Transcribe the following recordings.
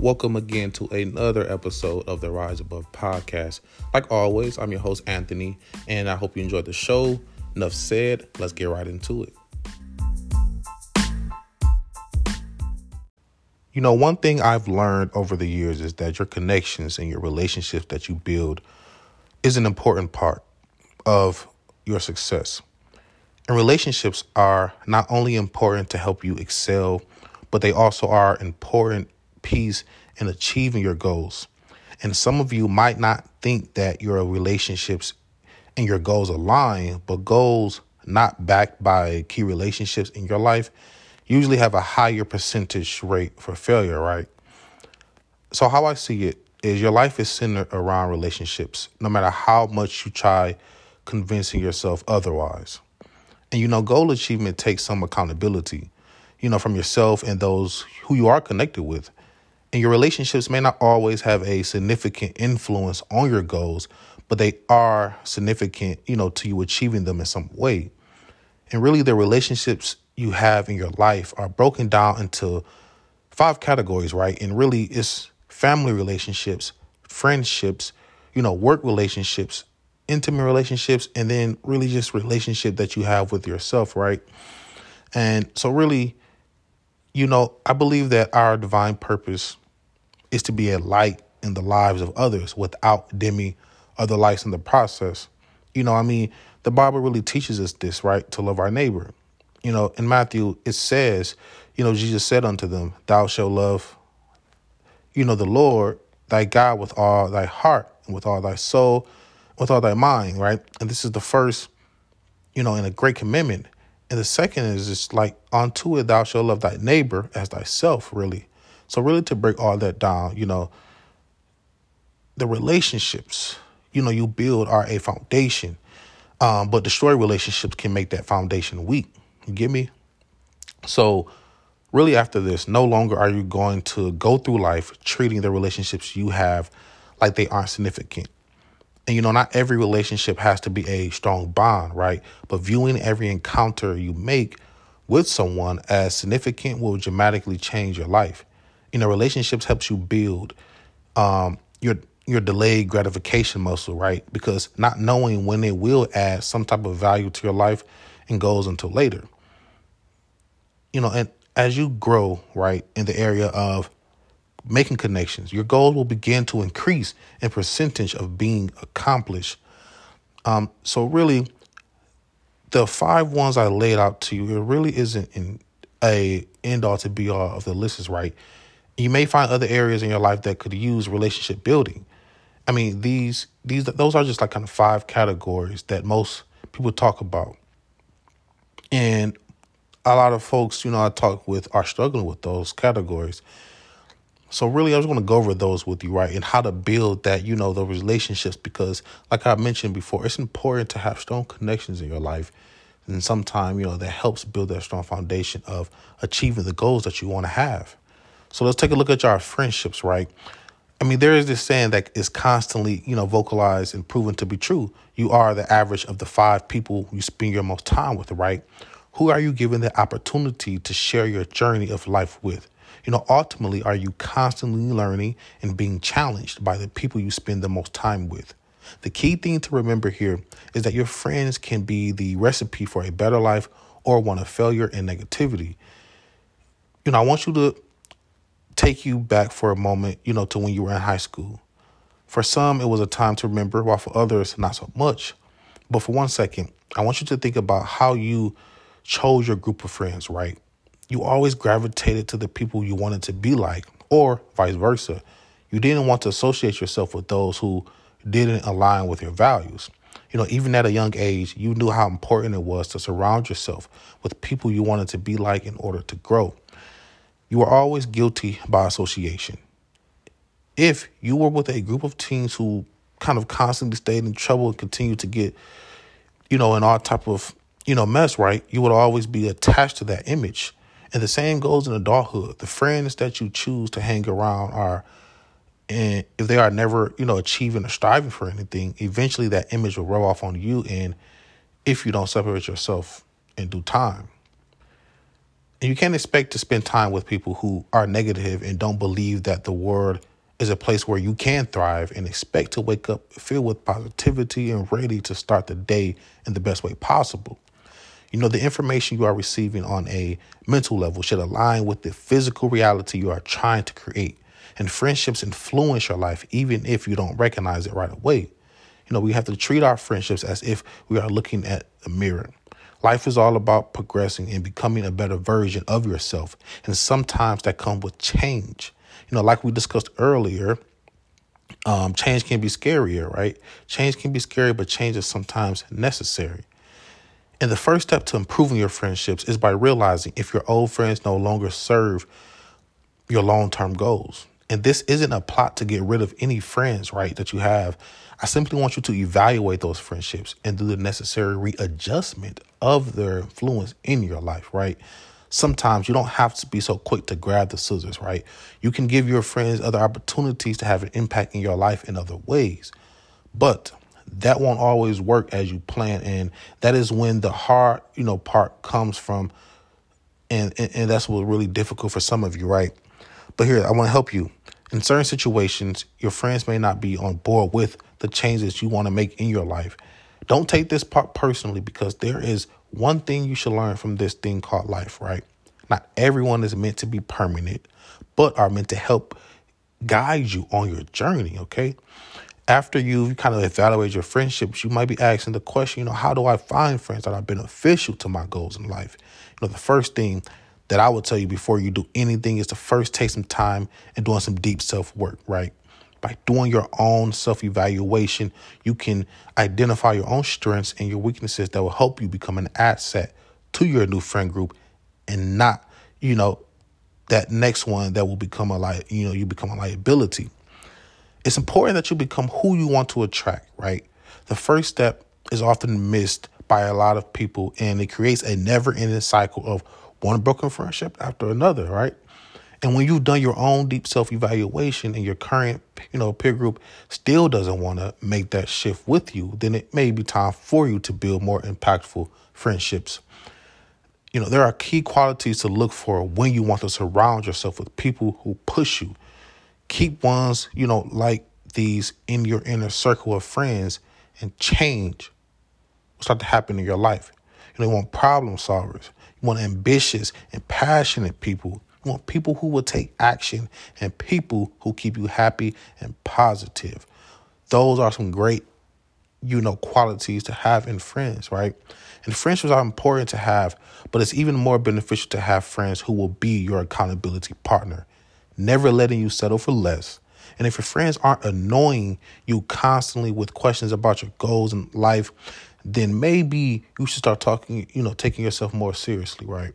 Welcome again to another episode of the Rise Above podcast. Like always, I'm your host, Anthony, and I hope you enjoyed the show. Enough said, let's get right into it. You know, one thing I've learned over the years is that your connections and your relationships that you build is an important part of your success. And relationships are not only important to help you excel, but they also are important piece in achieving your goals. And some of you might not think that your relationships and your goals align, but goals not backed by key relationships in your life usually have a higher percentage rate for failure, right? So, how I see it is your life is centered around relationships, no matter how much you try convincing yourself otherwise. And you know, goal achievement takes some accountability, you know, from yourself and those who you are connected with. And your relationships may not always have a significant influence on your goals, but they are significant, you know, to you achieving them in some way. And really, the relationships you have in your life are broken down into five categories, right? And really, it's family relationships, friendships, you know, work relationships, intimate relationships, and then really just relationship that you have with yourself, right? And so, really, you know, I believe that our divine purpose is to be a light in the lives of others without dimming other lights in the process. You know, I mean, the Bible really teaches us this, right? To love our neighbor. You know, in Matthew, it says, you know, Jesus said unto them, Thou shalt love, you know, the Lord thy God with all thy heart and with all thy soul, with all thy mind, right? And this is the first, you know, in a great commandment. And the second is just like, unto it thou shalt love thy neighbor as thyself, really. So really to break all that down, you know, the relationships, you know, you build are a foundation. Um, but destroyed relationships can make that foundation weak. You get me? So really after this, no longer are you going to go through life treating the relationships you have like they aren't significant. And you know, not every relationship has to be a strong bond, right? But viewing every encounter you make with someone as significant will dramatically change your life you know relationships helps you build um, your your delayed gratification muscle right? Because not knowing when it will add some type of value to your life and goes until later. You know and as you grow right in the area of making connections your goals will begin to increase in percentage of being accomplished. Um, so really the five ones i laid out to you it really isn't in a end all to be all of the list is right you may find other areas in your life that could use relationship building. I mean, these these those are just like kind of five categories that most people talk about. And a lot of folks, you know, I talk with are struggling with those categories. So really I was going to go over those with you, right? And how to build that, you know, the relationships because like I mentioned before, it's important to have strong connections in your life. And sometimes, you know, that helps build that strong foundation of achieving the goals that you want to have. So let's take a look at our friendships, right? I mean, there is this saying that is constantly, you know, vocalized and proven to be true. You are the average of the five people you spend your most time with, right? Who are you given the opportunity to share your journey of life with? You know, ultimately, are you constantly learning and being challenged by the people you spend the most time with? The key thing to remember here is that your friends can be the recipe for a better life or one of failure and negativity. You know, I want you to take you back for a moment, you know, to when you were in high school. For some, it was a time to remember, while for others, not so much. But for one second, I want you to think about how you chose your group of friends, right? You always gravitated to the people you wanted to be like, or vice versa. You didn't want to associate yourself with those who didn't align with your values. You know, even at a young age, you knew how important it was to surround yourself with people you wanted to be like in order to grow. You are always guilty by association. If you were with a group of teens who kind of constantly stayed in trouble and continued to get, you know, in all type of, you know, mess, right? You would always be attached to that image. And the same goes in adulthood. The friends that you choose to hang around are, and if they are never, you know, achieving or striving for anything, eventually that image will rub off on you. And if you don't separate yourself in due time, And you can't expect to spend time with people who are negative and don't believe that the world is a place where you can thrive and expect to wake up filled with positivity and ready to start the day in the best way possible. You know, the information you are receiving on a mental level should align with the physical reality you are trying to create. And friendships influence your life, even if you don't recognize it right away. You know, we have to treat our friendships as if we are looking at a mirror. Life is all about progressing and becoming a better version of yourself. And sometimes that comes with change. You know, like we discussed earlier, um, change can be scarier, right? Change can be scary, but change is sometimes necessary. And the first step to improving your friendships is by realizing if your old friends no longer serve your long term goals. And this isn't a plot to get rid of any friends, right, that you have. I simply want you to evaluate those friendships and do the necessary readjustment of their influence in your life, right? Sometimes you don't have to be so quick to grab the scissors, right? You can give your friends other opportunities to have an impact in your life in other ways. But that won't always work as you plan. And that is when the hard, you know, part comes from. And, and, and that's what's really difficult for some of you, right? But here, I want to help you. In certain situations, your friends may not be on board with the changes you want to make in your life. Don't take this part personally because there is one thing you should learn from this thing called life, right? Not everyone is meant to be permanent, but are meant to help guide you on your journey, okay? After you kind of evaluate your friendships, you might be asking the question, you know, how do I find friends that are beneficial to my goals in life? You know, the first thing that I would tell you before you do anything is to first take some time and doing some deep self work, right? By doing your own self evaluation, you can identify your own strengths and your weaknesses that will help you become an asset to your new friend group and not, you know, that next one that will become a li- you know, you become a liability. It's important that you become who you want to attract, right? The first step is often missed by a lot of people and it creates a never-ending cycle of one broken friendship after another, right? And when you've done your own deep self evaluation and your current, you know, peer group still doesn't want to make that shift with you, then it may be time for you to build more impactful friendships. You know, there are key qualities to look for when you want to surround yourself with people who push you. Keep ones, you know, like these in your inner circle of friends and change will start to happen in your life. You know, you want problem solvers. Want ambitious and passionate people. You want people who will take action and people who keep you happy and positive. Those are some great, you know, qualities to have in friends, right? And friendships are important to have, but it's even more beneficial to have friends who will be your accountability partner, never letting you settle for less. And if your friends aren't annoying you constantly with questions about your goals in life, then maybe you should start talking, you know, taking yourself more seriously, right?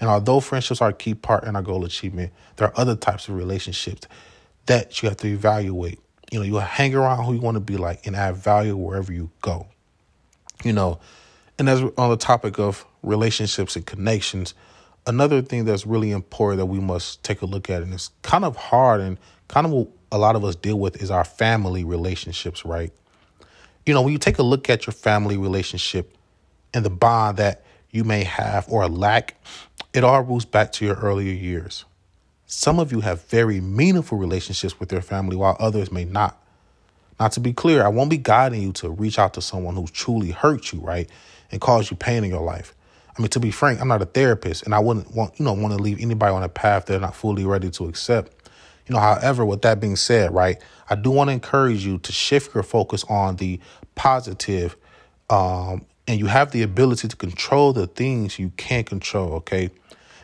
And although friendships are a key part in our goal achievement, there are other types of relationships that you have to evaluate. You know, you hang around who you want to be like and add value wherever you go. You know, and as on the topic of relationships and connections, another thing that's really important that we must take a look at, and it's kind of hard and kind of a lot of us deal with, is our family relationships, right? You know, when you take a look at your family relationship and the bond that you may have or lack, it all roots back to your earlier years. Some of you have very meaningful relationships with your family, while others may not. Not to be clear, I won't be guiding you to reach out to someone who's truly hurt you, right, and caused you pain in your life. I mean, to be frank, I'm not a therapist, and I wouldn't want you know want to leave anybody on a path they're not fully ready to accept. You know, however, with that being said, right, I do want to encourage you to shift your focus on the positive, um, and you have the ability to control the things you can't control, okay?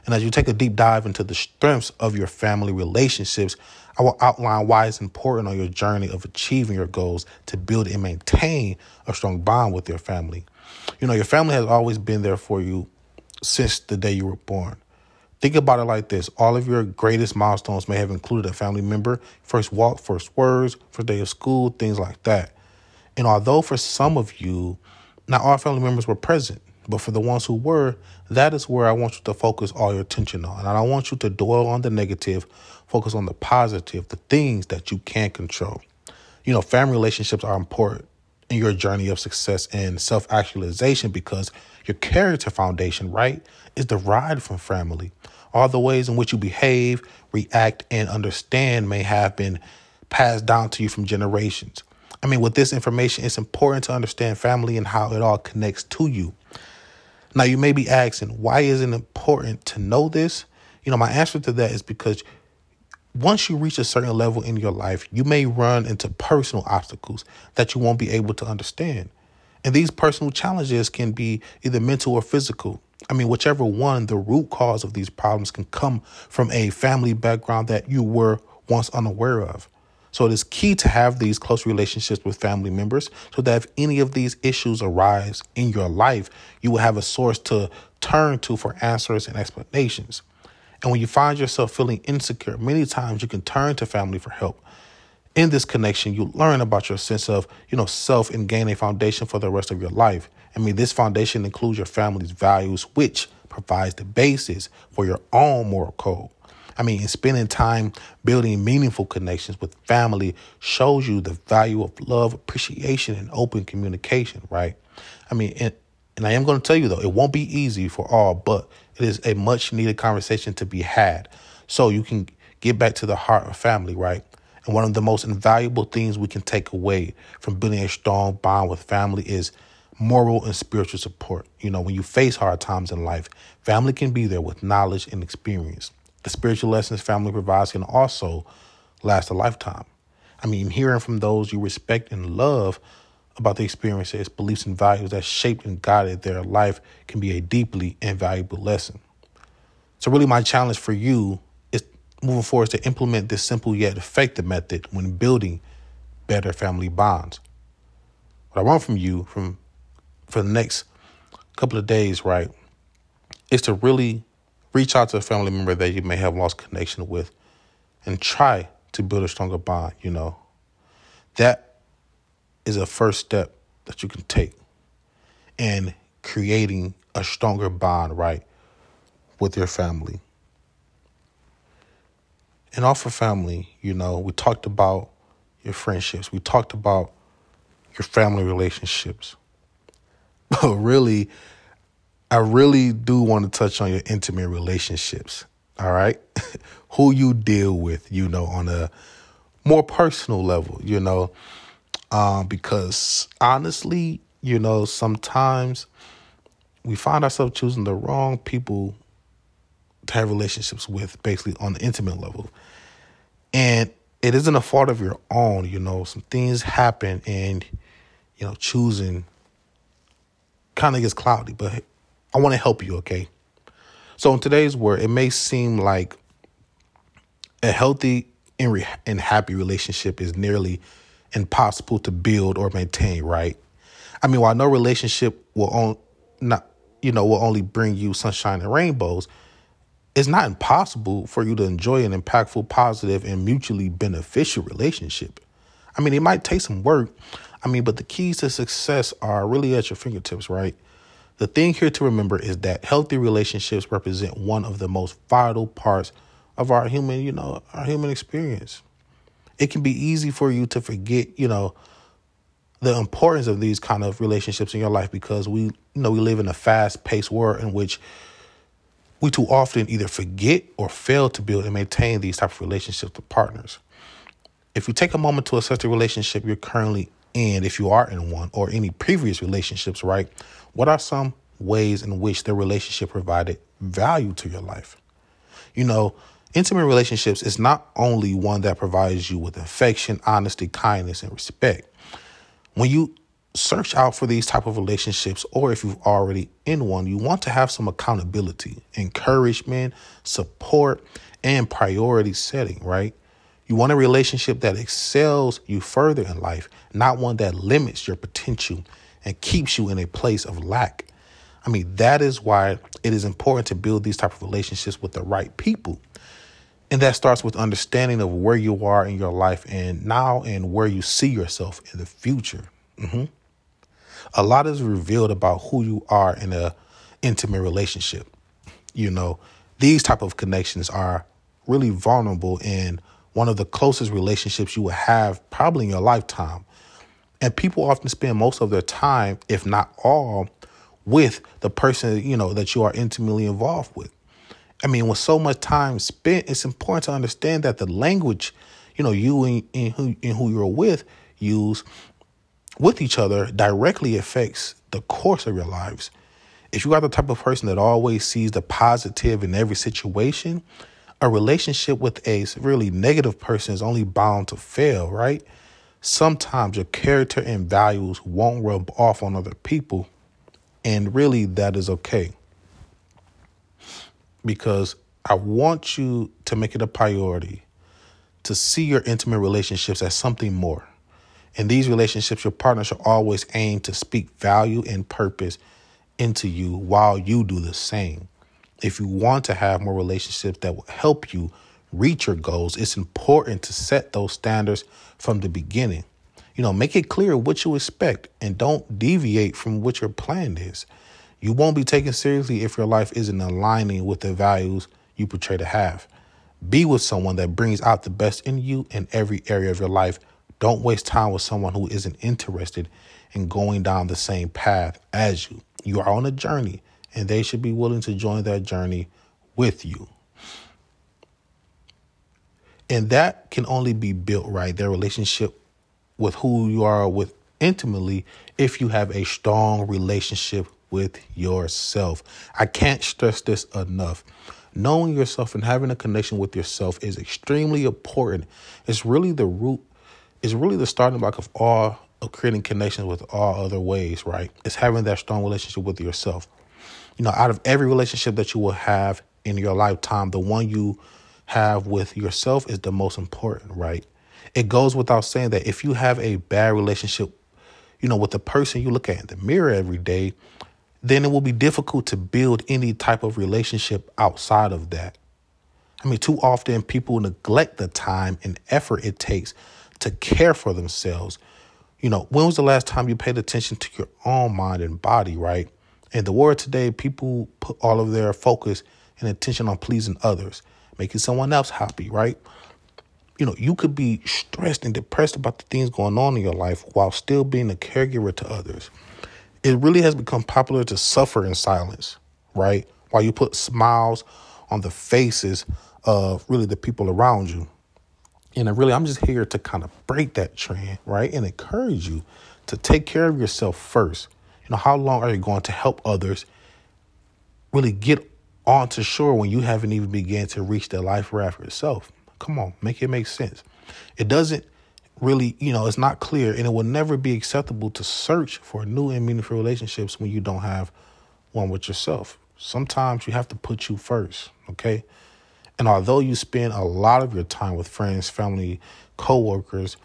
And as you take a deep dive into the strengths of your family relationships, I will outline why it's important on your journey of achieving your goals to build and maintain a strong bond with your family. You know, your family has always been there for you since the day you were born. Think about it like this all of your greatest milestones may have included a family member, first walk, first words, first day of school, things like that. And although for some of you, not all family members were present, but for the ones who were, that is where I want you to focus all your attention on. And I don't want you to dwell on the negative, focus on the positive, the things that you can control. You know, family relationships are important in your journey of success and self actualization because your character foundation, right, is derived from family. All the ways in which you behave, react, and understand may have been passed down to you from generations. I mean, with this information, it's important to understand family and how it all connects to you. Now, you may be asking, why is it important to know this? You know, my answer to that is because once you reach a certain level in your life, you may run into personal obstacles that you won't be able to understand. And these personal challenges can be either mental or physical. I mean, whichever one, the root cause of these problems can come from a family background that you were once unaware of. So it is key to have these close relationships with family members so that if any of these issues arise in your life, you will have a source to turn to for answers and explanations. And when you find yourself feeling insecure, many times you can turn to family for help. In this connection, you learn about your sense of, you know, self and gain a foundation for the rest of your life. I mean, this foundation includes your family's values, which provides the basis for your own moral code. I mean, spending time building meaningful connections with family shows you the value of love, appreciation, and open communication, right? I mean, and, I am going to tell you though, it won't be easy for all, but it is a much needed conversation to be had. So you can get back to the heart of family, right? And one of the most invaluable things we can take away from building a strong bond with family is moral and spiritual support. You know, when you face hard times in life, family can be there with knowledge and experience. The spiritual lessons family provides can also last a lifetime. I mean, hearing from those you respect and love about the experiences, beliefs, and values that shaped and guided their life can be a deeply invaluable lesson. So, really, my challenge for you is moving forward is to implement this simple yet effective method when building better family bonds. What I want from you from for the next couple of days, right, is to really reach out to a family member that you may have lost connection with and try to build a stronger bond, you know. That is a first step that you can take in creating a stronger bond, right, with your family. And off of family, you know, we talked about your friendships, we talked about your family relationships. But really, I really do want to touch on your intimate relationships. All right. Who you deal with, you know, on a more personal level, you know, um, because honestly, you know, sometimes we find ourselves choosing the wrong people to have relationships with, basically on the intimate level. And it isn't a fault of your own, you know, some things happen and, you know, choosing kind of gets cloudy, but I want to help you, okay? So in today's world, it may seem like a healthy and, re- and happy relationship is nearly impossible to build or maintain, right? I mean, while no relationship will on, not you know will only bring you sunshine and rainbows, it's not impossible for you to enjoy an impactful, positive, and mutually beneficial relationship. I mean, it might take some work. I mean, but the keys to success are really at your fingertips, right? The thing here to remember is that healthy relationships represent one of the most vital parts of our human, you know, our human experience. It can be easy for you to forget, you know, the importance of these kind of relationships in your life because we, you know, we live in a fast-paced world in which we too often either forget or fail to build and maintain these type of relationships with partners. If you take a moment to assess the relationship you're currently in, if you are in one, or any previous relationships, right? What are some ways in which the relationship provided value to your life? You know, intimate relationships is not only one that provides you with affection, honesty, kindness, and respect. When you search out for these type of relationships or if you've already in one you want to have some accountability encouragement support and priority setting right you want a relationship that excels you further in life not one that limits your potential and keeps you in a place of lack. I mean, that is why it is important to build these type of relationships with the right people. And that starts with understanding of where you are in your life and now and where you see yourself in the future. Mm-hmm. A lot is revealed about who you are in a intimate relationship. You know, these type of connections are really vulnerable in one of the closest relationships you will have probably in your lifetime And people often spend most of their time, if not all, with the person, you know, that you are intimately involved with. I mean, with so much time spent, it's important to understand that the language, you know, you and, and who and who you're with use with each other directly affects the course of your lives. If you are the type of person that always sees the positive in every situation, a relationship with a really negative person is only bound to fail, right? Sometimes your character and values won't rub off on other people, and really that is okay. Because I want you to make it a priority to see your intimate relationships as something more. In these relationships, your partner should always aim to speak value and purpose into you while you do the same. If you want to have more relationships that will help you reach your goals, it's important to set those standards from the beginning. You know, make it clear what you expect and don't deviate from what your plan is. You won't be taken seriously if your life isn't aligning with the values you portray to have. Be with someone that brings out the best in you in every area of your life. Don't waste time with someone who isn't interested in going down the same path as you. You are on a journey, and they should be willing to join that journey with you. And that can only be built right, their relationship with who you are with intimately, if you have a strong relationship with yourself. I can't stress this enough. Knowing yourself and having a connection with yourself is extremely important. It's really the root, it's really the starting block of all of creating connections with all other ways, right? It's having that strong relationship with yourself. You know, out of every relationship that you will have in your lifetime, the one you have with yourself is the most important, right? It goes without saying that if you have a bad relationship, you know, with the person you look at in the mirror every day, then it will be difficult to build any type of relationship outside of that. I mean, too often people neglect the time and effort it takes to care for themselves you know, when was the last time you paid attention to your own mind and body, right? In the world today, people put all of their focus and attention on pleasing others, making someone else happy, right? You know, you could be stressed and depressed about the things going on in your life while still being a caregiver to others. It really has become popular to suffer in silence, right? While you put smiles on the faces of really the people around you. And really, I'm just here to kind of break that trend, right? And encourage you to take care of yourself first. You know, how long are you going to help others really get onto shore when you haven't even began to reach their life raft yourself? Come on, make it make sense. It doesn't really, you know, it's not clear and it will never be acceptable to search for new and meaningful relationships when you don't have one with yourself. Sometimes you have to put you first, okay? And although you spend a lot of your time with friends, family, coworkers,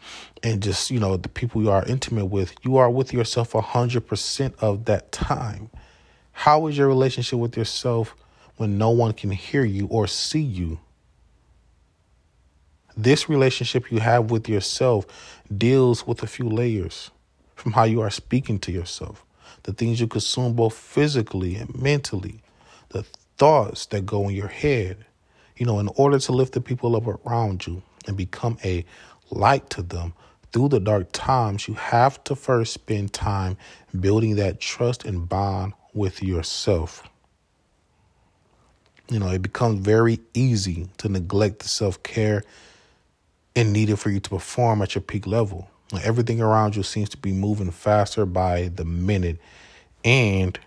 and just, you know, the people you are intimate with, you are with yourself 100% of that time. How is your relationship with yourself when no one can hear you or see you? This relationship you have with yourself deals with a few layers from how you are speaking to yourself, the things you consume both physically and mentally, the thoughts that go in your head, you know, in order to lift the people up around you and become a light to them through the dark times, you have to first spend time building that trust and bond with yourself. You know, it becomes very easy to neglect the self care and needed for you to perform at your peak level. Everything around you seems to be moving faster by the minute, and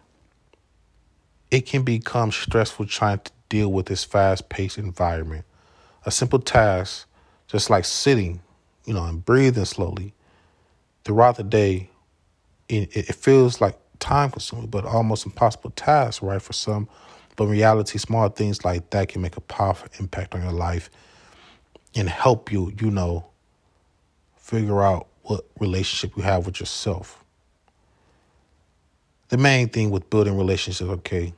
it can become stressful trying to deal with this fast paced environment. A simple task, just like sitting, you know, and breathing slowly throughout the day, it, it feels like time consuming, but almost impossible task, right, for some. But in reality, small things like that can make a powerful impact on your life and help you, you know, figure out what relationship you have with yourself. The main thing with building relationships, okay,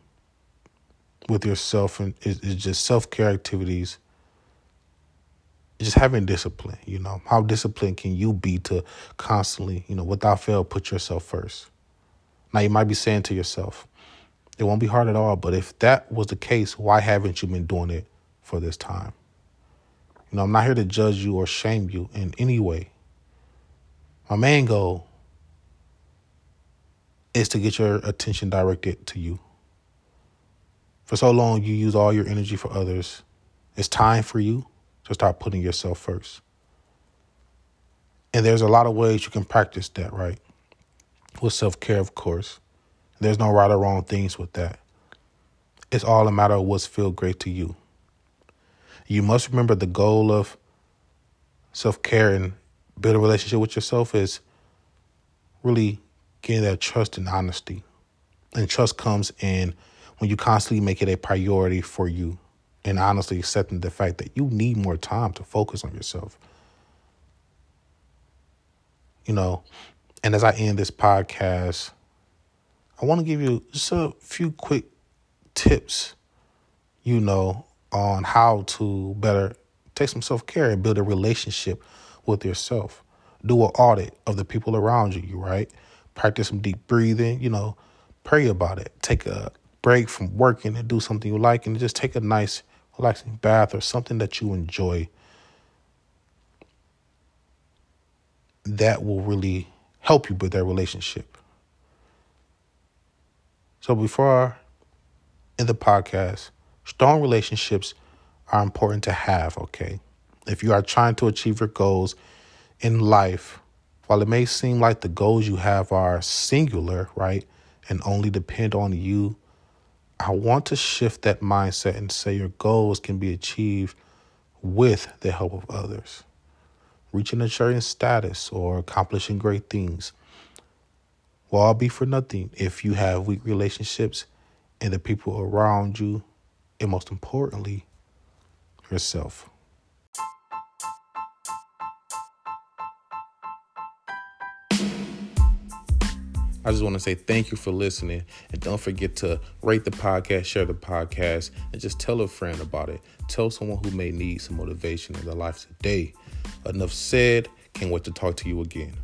with yourself and is, is just self care activities. Just having discipline, you know. How disciplined can you be to constantly, you know, without fail, put yourself first? Now, you might be saying to yourself, it won't be hard at all, but if that was the case, why haven't you been doing it for this time? Know, I'm not here to judge you or shame you in any way. My main goal is to get your attention directed to you. For so long, you use all your energy for others. It's time for you to start putting yourself first. And there's a lot of ways you can practice that, right? With self care, of course. There's no right or wrong things with that. It's all a matter of what's feel great to you. You must remember the goal of self care and build a relationship with yourself is really getting that trust and honesty. And trust comes in when you constantly make it a priority for you and honestly accepting the fact that you need more time to focus on yourself. You know, and as I end this podcast, I want to give you just a few quick tips, you know, on how to better take some self care and build a relationship with yourself. Do an audit of the people around you, right? Practice some deep breathing, you know, pray about it. Take a break from working and do something you like and just take a nice relaxing bath or something that you enjoy that will really help you with that relationship. So before I end the podcast, strong relationships are important to have, okay? If you are trying to achieve your goals in life, while it may seem like the goals you have are singular, right, and only depend on you I want to shift that mindset and say your goals can be achieved with the help of others. Reaching a certain status or accomplishing great things will all be for nothing if you have weak relationships and the people around you, and most importantly, yourself. I just want to say thank you for listening. And don't forget to rate the podcast, share the podcast, and just tell a friend about it. Tell someone who may need some motivation in their life today. Enough said. Can't wait to talk to you again.